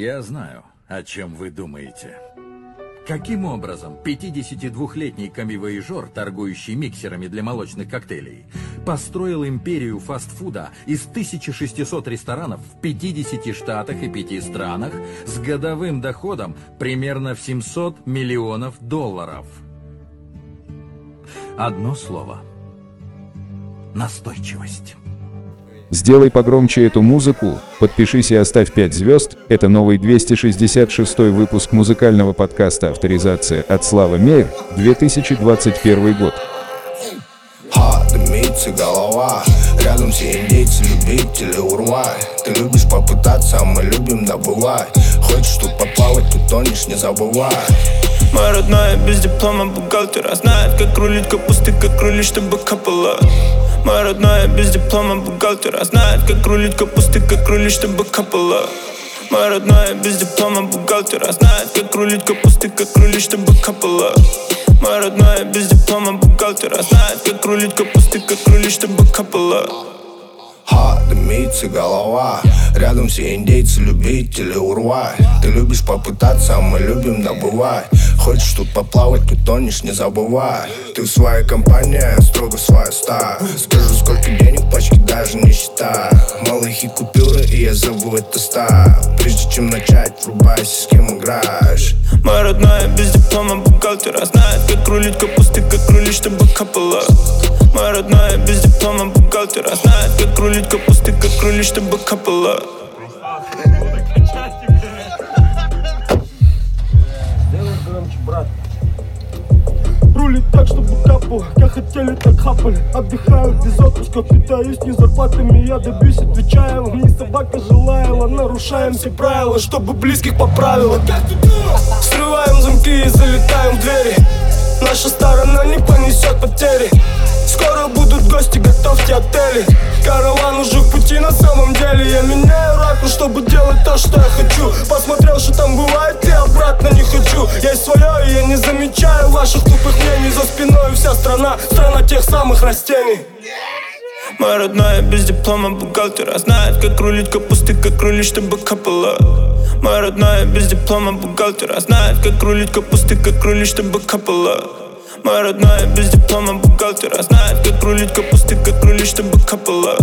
Я знаю, о чем вы думаете. Каким образом 52-летний камевоежор, торгующий миксерами для молочных коктейлей, построил империю фастфуда из 1600 ресторанов в 50 штатах и 5 странах с годовым доходом примерно в 700 миллионов долларов? Одно слово. Настойчивость. Сделай погромче эту музыку, подпишись и оставь 5 звезд. Это новый 266 выпуск музыкального подкаста «Авторизация» от Слава Мейер, 2021 год. дымится голова Рядом все индейцы, любители урвай Ты любишь попытаться, а мы любим добывать Хочешь тут поплавать, тут тонешь, не забывай Моя родная без диплома бухгалтера Знает, как рулить капусты, как рулить, чтобы капала Моя родная без диплома бухгалтера Знает, как рулить капусты, как рулить, чтобы капала. Моя родная без диплома бухгалтера Знает, как рулить капусты, как рулить, чтобы капала. Моя родная без диплома бухгалтера Знает, как рулить капусты, как рулить, чтобы капала Ха, дымится голова. Рядом все индейцы, любители урвай Ты любишь попытаться, а мы любим добывать. Хочешь тут поплавать, ты тонешь, не забывай. Ты в своей компании, строго своя стая. Скажу, сколько денег пачке даже не считаю Малых купюры, и я зову это стая. Прежде чем начать, врубайся, с кем играешь. Моя родная без диплома бухгалтера Знает, как рулить капусты, как рулить, чтобы капала Моя родная без диплома бухгалтера. Знает, как рулить капусты, как рулить, чтобы капала. Рулит так, чтобы капало. Как хотели, так хапали. Отдыхаю без отпуска Питаюсь не зарплатами. Я добьюсь, отвечаю вам Не собака желаяла Нарушаем все правила Чтобы близких поправила Срываем замки и залетаем в двери Наша сторона не понесет потери. Скоро будут гости, готовьте отели. Караван уже в пути на самом деле. Я меняю ракурс, чтобы делать то, что я хочу. Посмотрел, что там бывает, и обратно не хочу. Есть свое, и я не замечаю ваших тупых мнений. За спиной вся страна, страна тех самых растений. Моя родная без диплома бухгалтера Знает, как рулить капусты, как рулить, чтобы капала. Моя родная без диплома бухгалтера Знает, как рулить капусты, как рулить, чтобы капала Моя родная без диплома бухгалтера. Знает, как рулить капусты, как рулить, чтобы капала.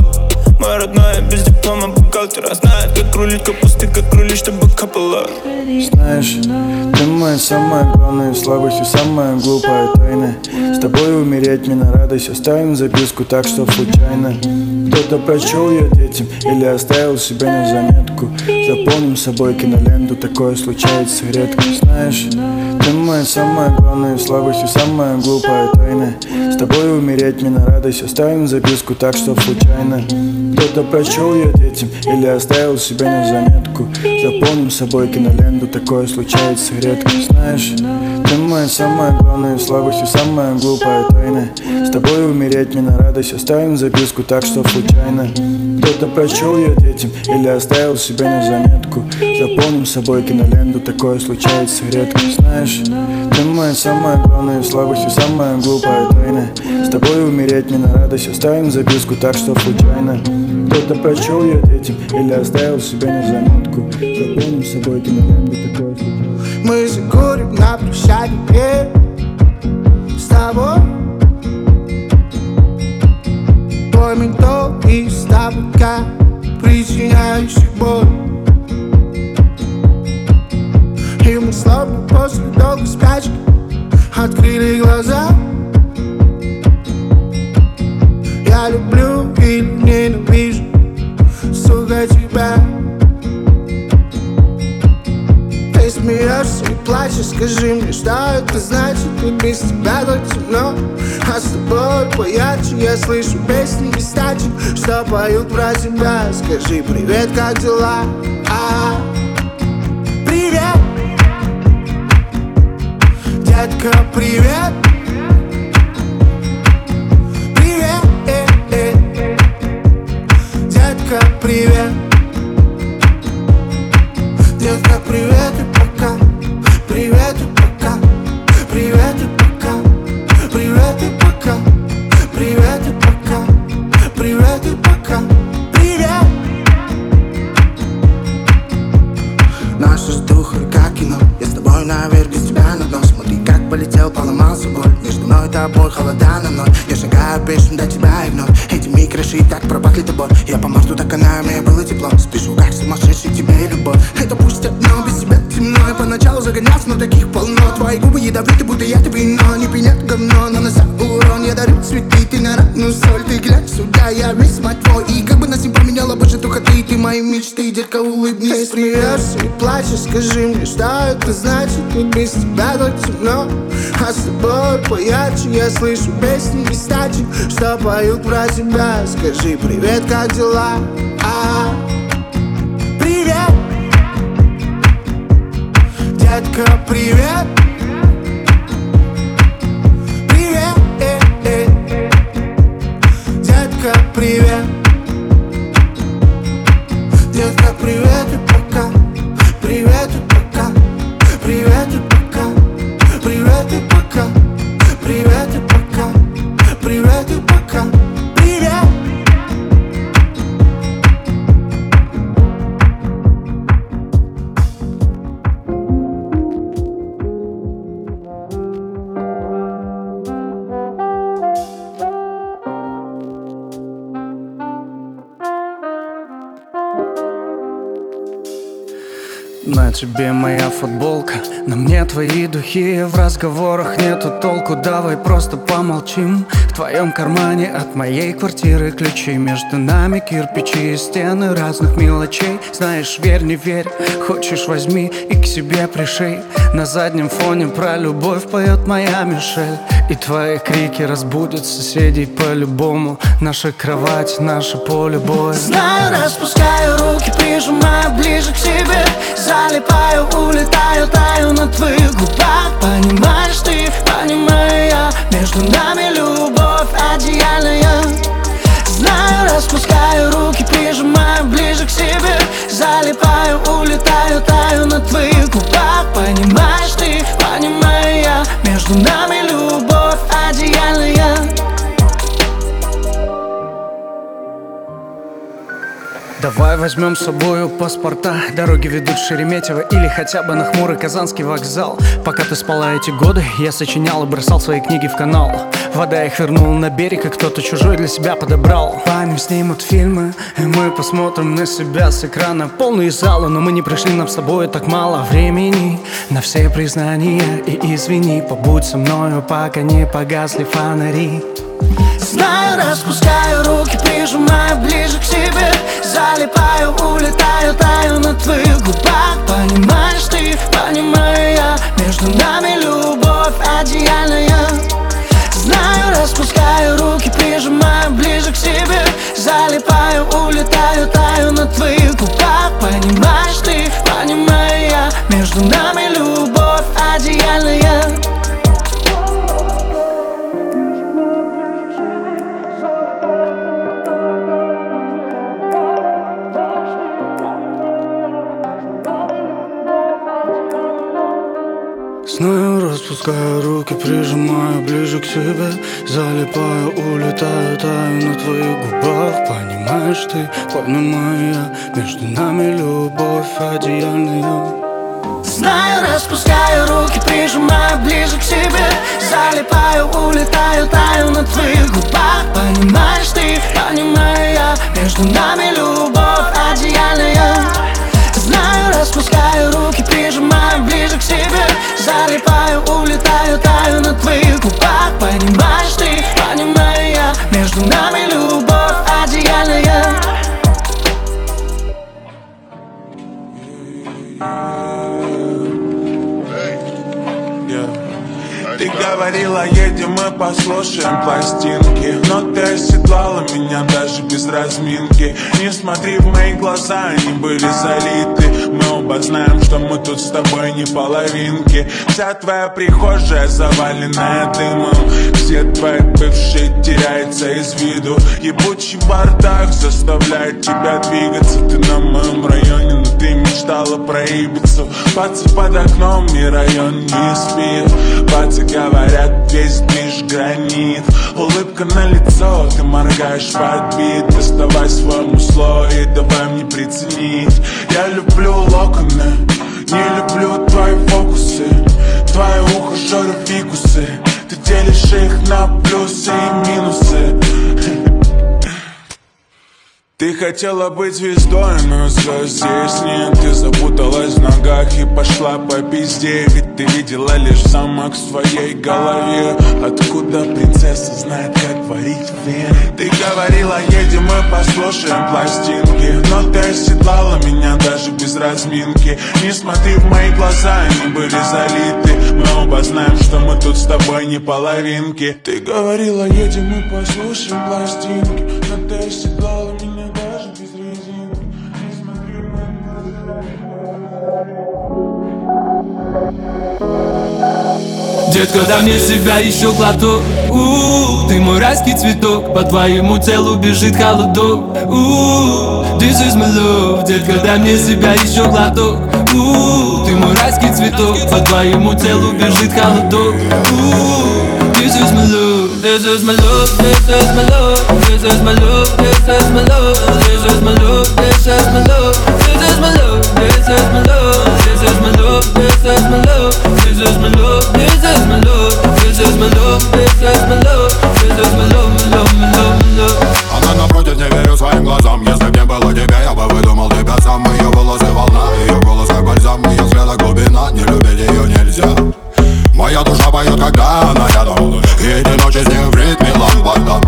Моя родная без диплома бухгалтера. Знает, как рулить капусты, как рулить, чтобы капала. Знаешь, ты моя самая главная слабость и самая глупая тайна С тобой умереть не на радость. Оставим записку так, что случайно Кто-то прочел ее детям Или оставил себе на заметку. Заполним собой киноленту. Такое случается редко. Знаешь, ты моя самая главная слабость и самая глупая тайна С тобой умереть не на радость. Оставим записку так, что случайно Кто-то прочел ее детям Или оставил себе на заметку. Заполним собой киноленту. Такое случается редко. Знаешь, ты моя самая главная слабость и самая глупая тайна. С тобой умереть не на радость Оставим записку так, что случайно. Кто-то прочел ее детям Или оставил себе на заметку. Заполним собой киноленту Такое случается редко. Знаешь, ты моя самая главная слабость и самая глупая тайна. С тобой умереть не на радость Оставим записку так, что случайно. Кто-то прочел ее детям Или оставил себе на заметку. Заполним собой киноленту Такое Мы закурим на площадке С тобой. Твой ментол из табака Причиняющий боль И мы словно после долгой спячки. Открыли глаза. Я люблю или ненавижу. Сука тебя. Ты смеешься и плачешь, скажи мне, что это значит? И без тебя так темно, а с тобой поярче Я слышу песни из тачек, что поют про тебя. Скажи привет, как дела? А, привет Детка, привет. Привет. Детка, привет. Детка, привет пока Привет глянь сюда, я весь мать твой? И как бы нас не поменяла больше только ты Ты мои мечты, детка, улыбнись Ты смеешься и плачешь, скажи мне, что это значит? Ведь без тебя так темно. А с тобой поярче Я слышу песни из тачек Что поют про тебя. Скажи привет, как дела? А, тебе моя футболка, на мне духи В разговорах нету толку, давай просто помолчим. В твоем кармане от моей квартиры ключи. Между нами кирпичи и стены разных мелочей. Знаешь, верь, не верь, хочешь возьми и к себе пришей. На заднем фоне про любовь поет моя Мишель. И твои крики разбудят соседей по-любому. Наша кровать, наше поле боя. Знаю, распускаю руки, прижимаю ближе к себе. Залипаю, улетаю, таю на твоих губах Понимаешь ты, понимаю я. Между нами любовь одеяльная. Знаю, распускаю руки, прижимаю ближе к себе. Залипаю, улетаю, таю на твоих губах. Понимаешь ты, Давай возьмем с собою паспорта. Дороги ведут в Шереметьево Или хотя бы на хмурый Казанский вокзал. Пока ты спала эти годы Я сочинял и бросал свои книги в канал. Вода их вернул на берег И кто-то чужой для себя подобрал. Память снимут фильмы И мы посмотрим на себя с экрана. Полные залы, но мы не пришли Нам с тобой так мало времени. На все признания И извини, побудь со мною Пока не погасли фонари. Знаю, распускаю руки, прижимаю ближе к себе Залипаю, улетаю, таю на твоих губах. Понимаешь ты, понимаю я Между нами любовь одеяльная. Знаю, распускаю руки, прижимаю ближе к себе. Залипаю, улетаю, таю на твоих губах. Понимаешь ты, понимаю я Между нами любовь одеяльная Знаю, распускаю руки, прижимаю ближе к себе. Залипаю, улетаю, таю на твоих губах. Понимаешь ты, понимаю я Между нами любовь одеяльная Знаю, распускаю руки, прижимаю ближе к себе. Залипаю, улетаю, таю на твоих губах. Понимаешь ты, понимаю я Между нами любовь одеяльная распускаю руки, прижимаю ближе к себе Залипаю, улетаю, таю на твоих губах. Понимаешь ты, понимаю я Между нами любовь одеяльная. Ты говорила, едем мы послушаем пластинки Но ты оседлала меня даже без разминки. Не смотри в мои глаза, они были залиты Мы оба знаем, что мы тут с тобой не половинки. Вся твоя прихожая заваленная дымом. Все твои бывшие теряются из виду. Ебучий бардак заставляет тебя двигаться. Ты на моем районе, но ты мечтала про Ибицу Пацы под окном и район не спит. Пацы говорят, весь движ гранит. Улыбка на лицо, ты моргаешь под бит Доставай свой мусло и давай мне приценить. Я люблю локоны, не люблю твои фокусы твои ухажеры фикусы. Ты делишь их на плюсы и минусы ты хотела быть звездой, но здесь нет. Ты запуталась в ногах и пошла по пизде. Ведь ты видела лишь замок в своей голове. Откуда принцесса знает, как варить вены Ты говорила, едем мы послушаем пластинки. Но ты оседлала меня даже без разминки. Не смотри в мои глаза, они были залиты. Мы оба знаем, что мы тут с тобой не половинки. Ты говорила, едем мы послушаем пластинки. Но ты оседлала Детка, дай мне себя еще глоток. У-у-у, Ты мой райский цветок По твоему телу бежит холодок. У-у-у, This is my love Детка, дай мне себя еще глоток. У-у-у, Ты мой райский цветок По твоему телу бежит холодок. У-у-у, This is my love This is my love, this is my love This is my love, this is my love This is my love, this is my love is my love, не верю своим глазам Если б не было тебя, я бы выдумал тебя сам Ее волосы волна, ее голос как бальзам Ее взгляда глубина, не любить ее нельзя Моя душа поет, когда она рядом. И эти ночи с ним в ритме лампада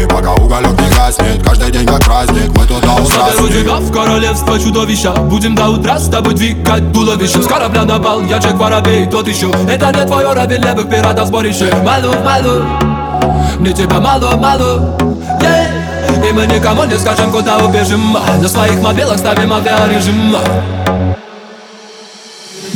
И пока уголек не гаснет Каждый день как праздник, мы туда Заберу тебя в королевство чудовища? Будем до утра с тобой двигать туловищем С корабля на бал, я Джек Воробей, тот еще. Это не твой уровень левых пиратов сборище. Малу, малу, мне тебя мало, мало. Yeah. И мы никому не скажем, куда убежим. На своих мобилах ставим авиарежим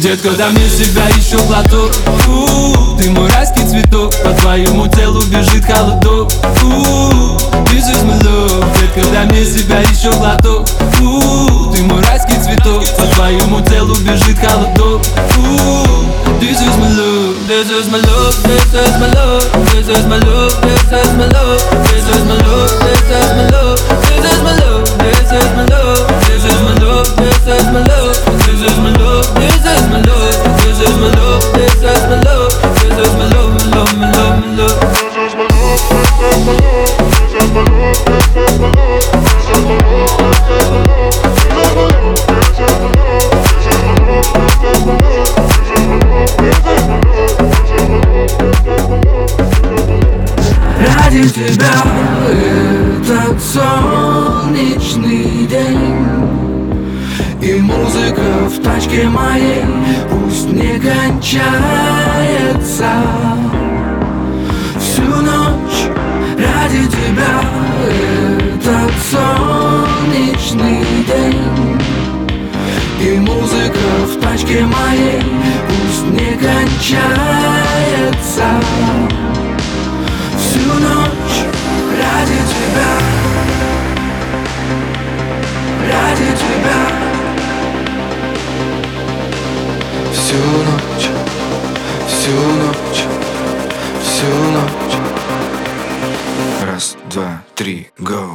Детка, дай мне себя еще глоток У-у-у, Ты мой райский цветок. По твоему телу бежит холодок. У-у-у, This is my love. Детка, дай мне себя еще глоток У-у-у, Ты мой райский цветок. По твоему телу бежит холодок. У-у-у, This is my love This is my love, this is my love This is my love, this is my love This is my love, this is my love This is my love, this is my love This is my love, this is my love This is my love, this is my love This is my love, this is my love This is my love, my love, my love, my love This is this is my love Ради тебя этот солнечный день. И музыка в тачке моей пусть не кончается. Всю ночь ради тебя этот солнечный день И музыка в тачке моей пусть не кончается. Всю ночь ради тебя Ради тебя. Всю ночь, всю ночь, всю ночь. Раз, два, три, go!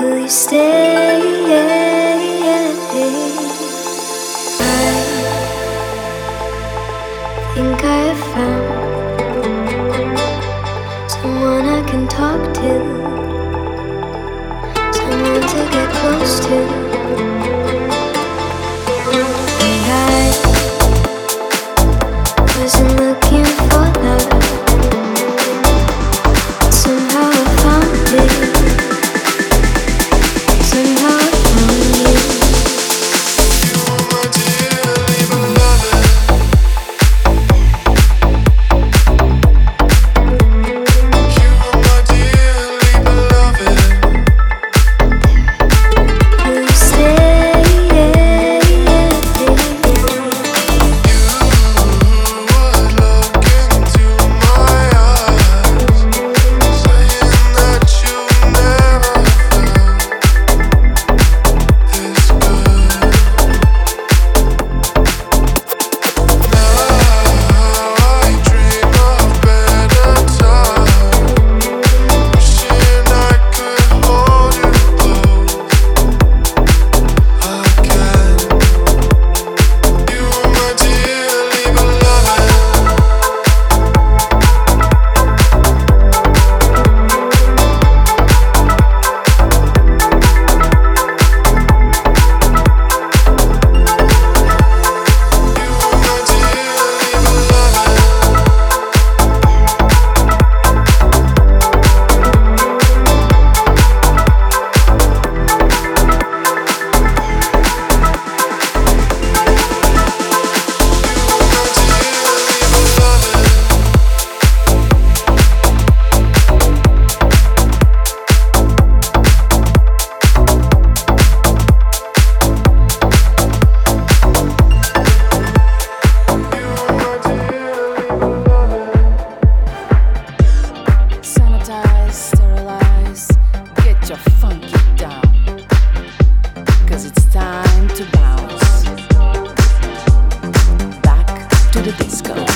Will you stay? disco.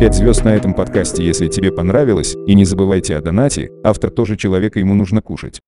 5 звезд на этом подкасте, если тебе понравилось, и не забывайте о донате, автор тоже человек ему нужно кушать.